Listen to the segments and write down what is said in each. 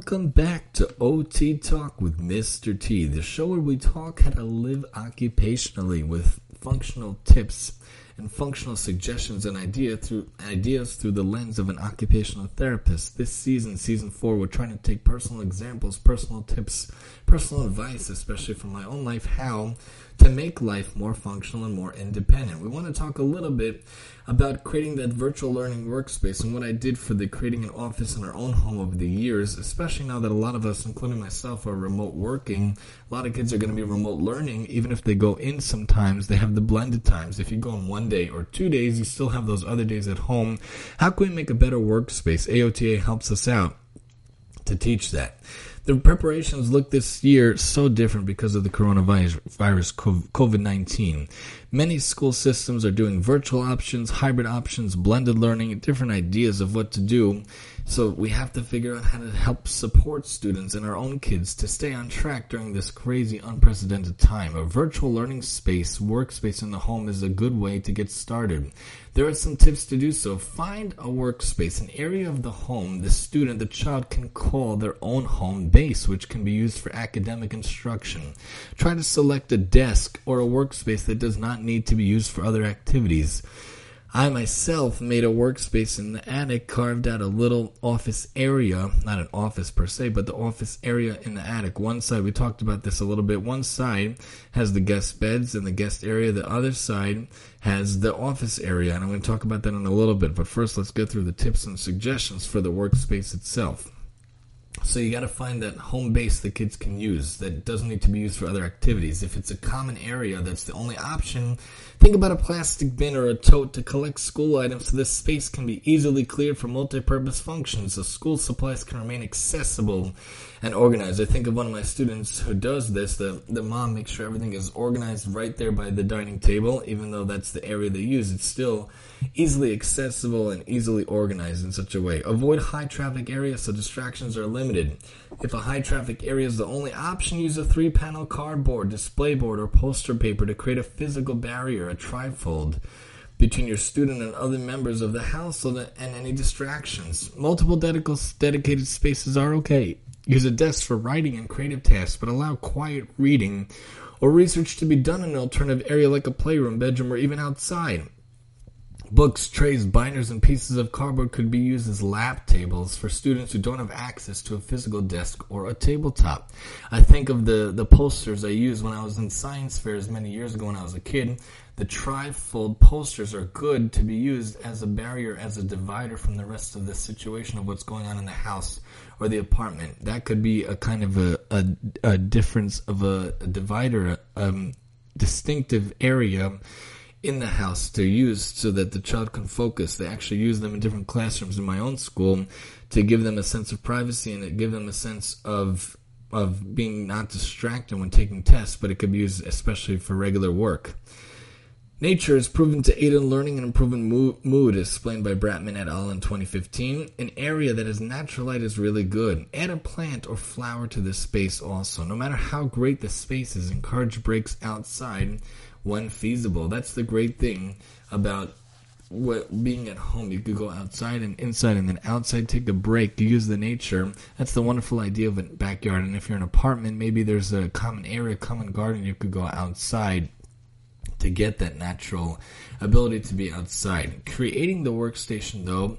welcome back to OT Talk with Mr. T, the show where we talk how to live occupationally with functional tips and functional suggestions and idea through ideas through the lens of an occupational therapist. This season, season four, we're trying to take personal examples, personal tips, personal advice, especially from my own life, how to make life more functional and more independent. We want to talk a little bit about creating that virtual learning workspace and what I did for the creating an office in our own home over the years, especially now that a lot of us, including myself, are remote working. A lot of kids are going to be remote learning, even if they go in sometimes, they have the blended times. If you go in one day or two days, you still have those other days at home. How can we make a better workspace? AOTA helps us out to teach that the preparations look this year so different because of the coronavirus COVID 19. Many school systems are doing virtual options, hybrid options, blended learning, different ideas of what to do. So we have to figure out how to help support students and our own kids to stay on track during this crazy, unprecedented time. A virtual learning space, workspace in the home is a good way to get started. There are some tips to do so. Find a workspace, an area of the home the student, the child can call their own home base, which can be used for academic instruction. Try to select a desk or a workspace that does not need to be used for other activities. I myself made a workspace in the attic, carved out a little office area, not an office per se, but the office area in the attic. One side, we talked about this a little bit, one side has the guest beds and the guest area, the other side has the office area, and I'm going to talk about that in a little bit, but first let's go through the tips and suggestions for the workspace itself. So you got to find that home base the kids can use that doesn't need to be used for other activities. If it's a common area that's the only option, think about a plastic bin or a tote to collect school items so this space can be easily cleared for multi-purpose functions so school supplies can remain accessible and organized. I think of one of my students who does this. The the mom makes sure everything is organized right there by the dining table, even though that's the area they use. It's still easily accessible and easily organized in such a way. Avoid high traffic areas so distractions are limited. If a high traffic area is the only option, use a three panel cardboard, display board, or poster paper to create a physical barrier, a trifold between your student and other members of the household and any distractions. Multiple dedicated spaces are okay. Use a desk for writing and creative tasks, but allow quiet reading or research to be done in an alternative area like a playroom, bedroom, or even outside. Books, trays, binders, and pieces of cardboard could be used as lap tables for students who don't have access to a physical desk or a tabletop. I think of the, the posters I used when I was in science fairs many years ago when I was a kid. The trifold posters are good to be used as a barrier, as a divider from the rest of the situation of what's going on in the house or the apartment. That could be a kind of a, a, a difference of a, a divider, a um, distinctive area in the house to use so that the child can focus. They actually use them in different classrooms in my own school to give them a sense of privacy and it give them a sense of of being not distracted when taking tests, but it could be used especially for regular work. Nature is proven to aid in learning and improving mood, as explained by Bratman et al. in 2015. An area that has natural light is really good. Add a plant or flower to the space also. No matter how great the space is, encourage breaks outside when feasible. That's the great thing about what, being at home. You could go outside and inside, and then outside take a break. Use the nature. That's the wonderful idea of a backyard. And if you're in an apartment, maybe there's a common area, common garden. You could go outside to get that natural ability to be outside. Creating the workstation, though,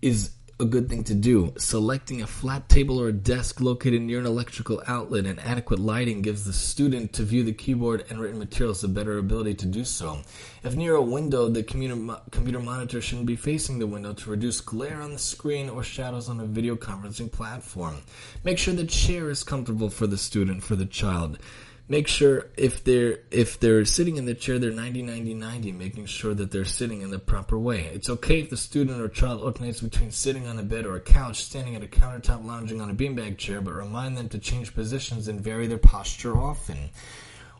is a good thing to do. Selecting a flat table or desk located near an electrical outlet and adequate lighting gives the student to view the keyboard and written materials a better ability to do so. If near a window, the computer monitor shouldn't be facing the window to reduce glare on the screen or shadows on a video conferencing platform. Make sure the chair is comfortable for the student, for the child make sure if they're if they're sitting in the chair they're 90 90 90 making sure that they're sitting in the proper way. It's okay if the student or child alternates between sitting on a bed or a couch standing at a countertop lounging on a beanbag chair but remind them to change positions and vary their posture often.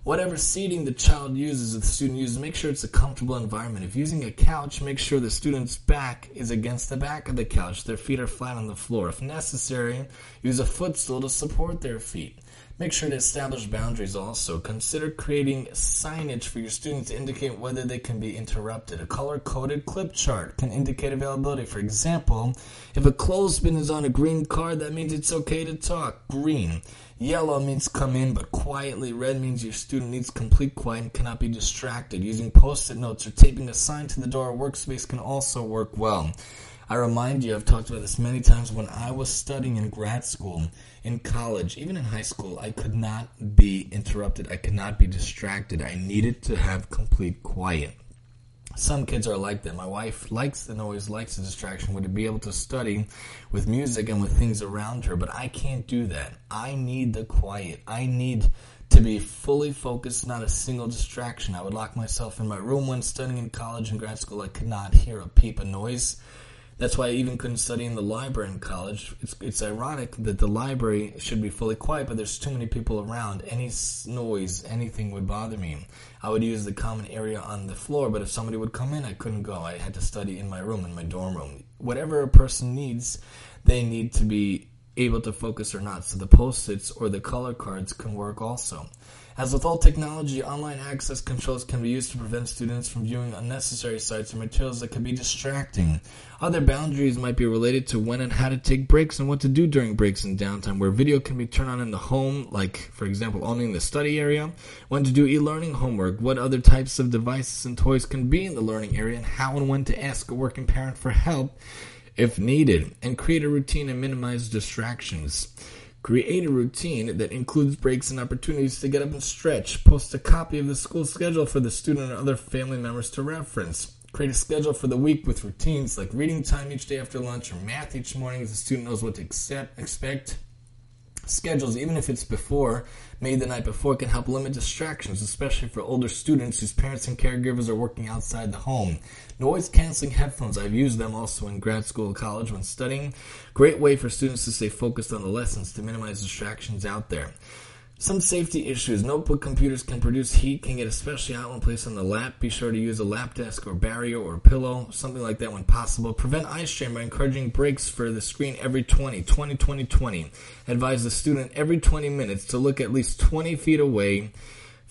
Whatever seating the child uses or the student uses make sure it's a comfortable environment. If using a couch make sure the student's back is against the back of the couch. Their feet are flat on the floor. If necessary use a footstool to support their feet Make sure to establish boundaries also. Consider creating signage for your students to indicate whether they can be interrupted. A color coded clip chart can indicate availability. For example, if a clothespin is on a green card, that means it's okay to talk. Green. Yellow means come in but quietly. Red means your student needs complete quiet and cannot be distracted. Using post it notes or taping a sign to the door or workspace can also work well. I remind you, I've talked about this many times when I was studying in grad school, in college, even in high school, I could not be interrupted. I could not be distracted. I needed to have complete quiet. Some kids are like that. My wife likes and always likes the distraction, would be able to study with music and with things around her, but I can't do that. I need the quiet. I need to be fully focused, not a single distraction. I would lock myself in my room when studying in college and grad school. I could not hear a peep of noise. That's why I even couldn't study in the library in college. It's, it's ironic that the library should be fully quiet, but there's too many people around. Any noise, anything would bother me. I would use the common area on the floor, but if somebody would come in, I couldn't go. I had to study in my room, in my dorm room. Whatever a person needs, they need to be able to focus or not. So the post-its or the color cards can work also. As with all technology, online access controls can be used to prevent students from viewing unnecessary sites or materials that can be distracting. Other boundaries might be related to when and how to take breaks and what to do during breaks and downtime, where video can be turned on in the home, like, for example, owning the study area, when to do e-learning homework, what other types of devices and toys can be in the learning area, and how and when to ask a working parent for help if needed, and create a routine and minimize distractions. Create a routine that includes breaks and opportunities to get up and stretch. Post a copy of the school schedule for the student and other family members to reference. Create a schedule for the week with routines like reading time each day after lunch or math each morning as the student knows what to accept, expect schedules, even if it's before, made the night before, can help limit distractions, especially for older students whose parents and caregivers are working outside the home. Noise canceling headphones, I've used them also in grad school college when studying. Great way for students to stay focused on the lessons to minimize distractions out there. Some safety issues. Notebook computers can produce heat, can get especially hot when placed on the lap. Be sure to use a lap desk or barrier or pillow, something like that when possible. Prevent eye strain by encouraging breaks for the screen every 20, 20, 20, 20. Advise the student every 20 minutes to look at least 20 feet away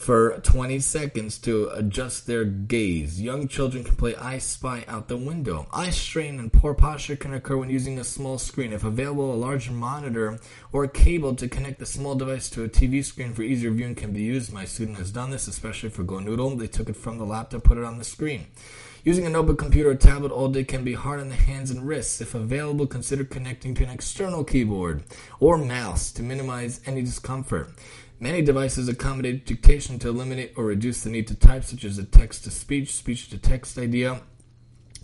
for 20 seconds to adjust their gaze. Young children can play I Spy out the window. Eye strain and poor posture can occur when using a small screen. If available, a large monitor or a cable to connect the small device to a TV screen for easier viewing can be used. My student has done this, especially for Go Noodle. They took it from the laptop, put it on the screen. Using a notebook, computer, or tablet all day can be hard on the hands and wrists. If available, consider connecting to an external keyboard or mouse to minimize any discomfort. Many devices accommodate dictation to eliminate or reduce the need to type, such as a text to speech, speech to text idea.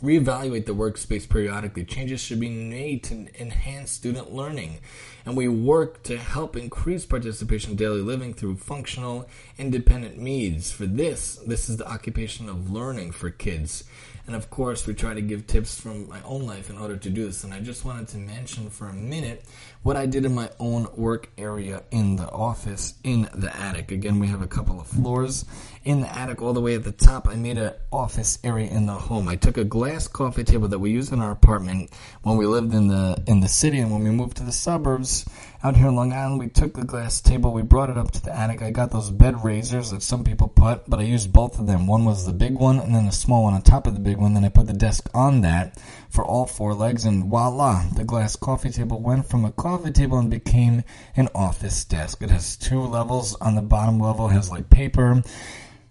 Reevaluate the workspace periodically. Changes should be made to enhance student learning. And we work to help increase participation in daily living through functional, independent needs. For this, this is the occupation of learning for kids. And of course, we try to give tips from my own life in order to do this. And I just wanted to mention for a minute what I did in my own work area in the office in the attic. Again, we have a couple of floors. In the attic, all the way at the top, I made an office area in the home. I took a glass coffee table that we used in our apartment when we lived in the in the city, and when we moved to the suburbs out here in Long Island, we took the glass table, we brought it up to the attic. I got those bed raisers that some people put, but I used both of them. One was the big one, and then the small one on top of the big one. Then I put the desk on that for all four legs, and voila, the glass coffee table went from a coffee table and became an office desk. It has two levels. On the bottom level has like paper,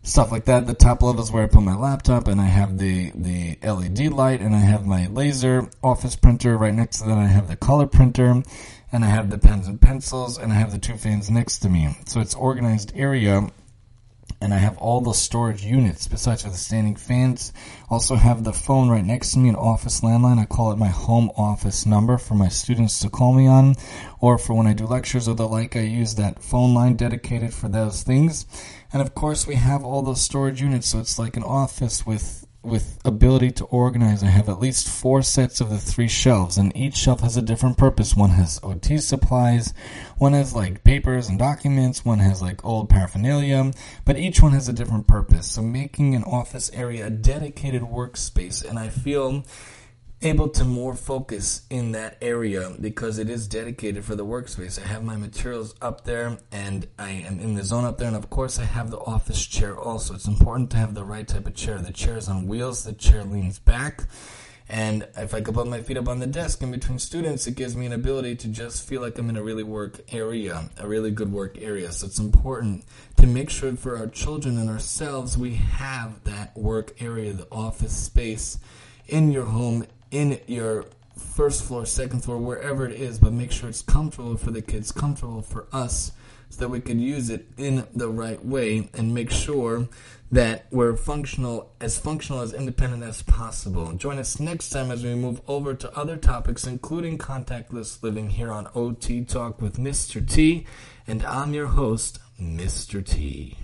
stuff like that. The top level is where I put my laptop, and I have the the LED light, and I have my laser office printer. Right next to that, I have the color printer, and I have the pens and pencils, and I have the two fans next to me. So it's organized area and I have all the storage units besides the standing fans. Also have the phone right next to me, an office landline. I call it my home office number for my students to call me on, or for when I do lectures or the like, I use that phone line dedicated for those things. And of course, we have all those storage units, so it's like an office with with ability to organize. I have at least four sets of the three shelves, and each shelf has a different purpose. One has OT supplies, one has like papers and documents, one has like old paraphernalia, but each one has a different purpose. So making an office area a dedicated workspace, and I feel able to more focus in that area because it is dedicated for the workspace. I have my materials up there and I am in the zone up there and of course I have the office chair also. It's important to have the right type of chair. The chair is on wheels, the chair leans back. And if I could put my feet up on the desk in between students, it gives me an ability to just feel like I'm in a really work area, a really good work area. So it's important to make sure for our children and ourselves we have that work area, the office space in your home in your first floor, second floor, wherever it is, but make sure it's comfortable for the kids, comfortable for us, so that we can use it in the right way and make sure that we're functional, as functional, as independent as possible. Join us next time as we move over to other topics, including contactless living here on OT Talk with Mr. T. And I'm your host, Mr. T.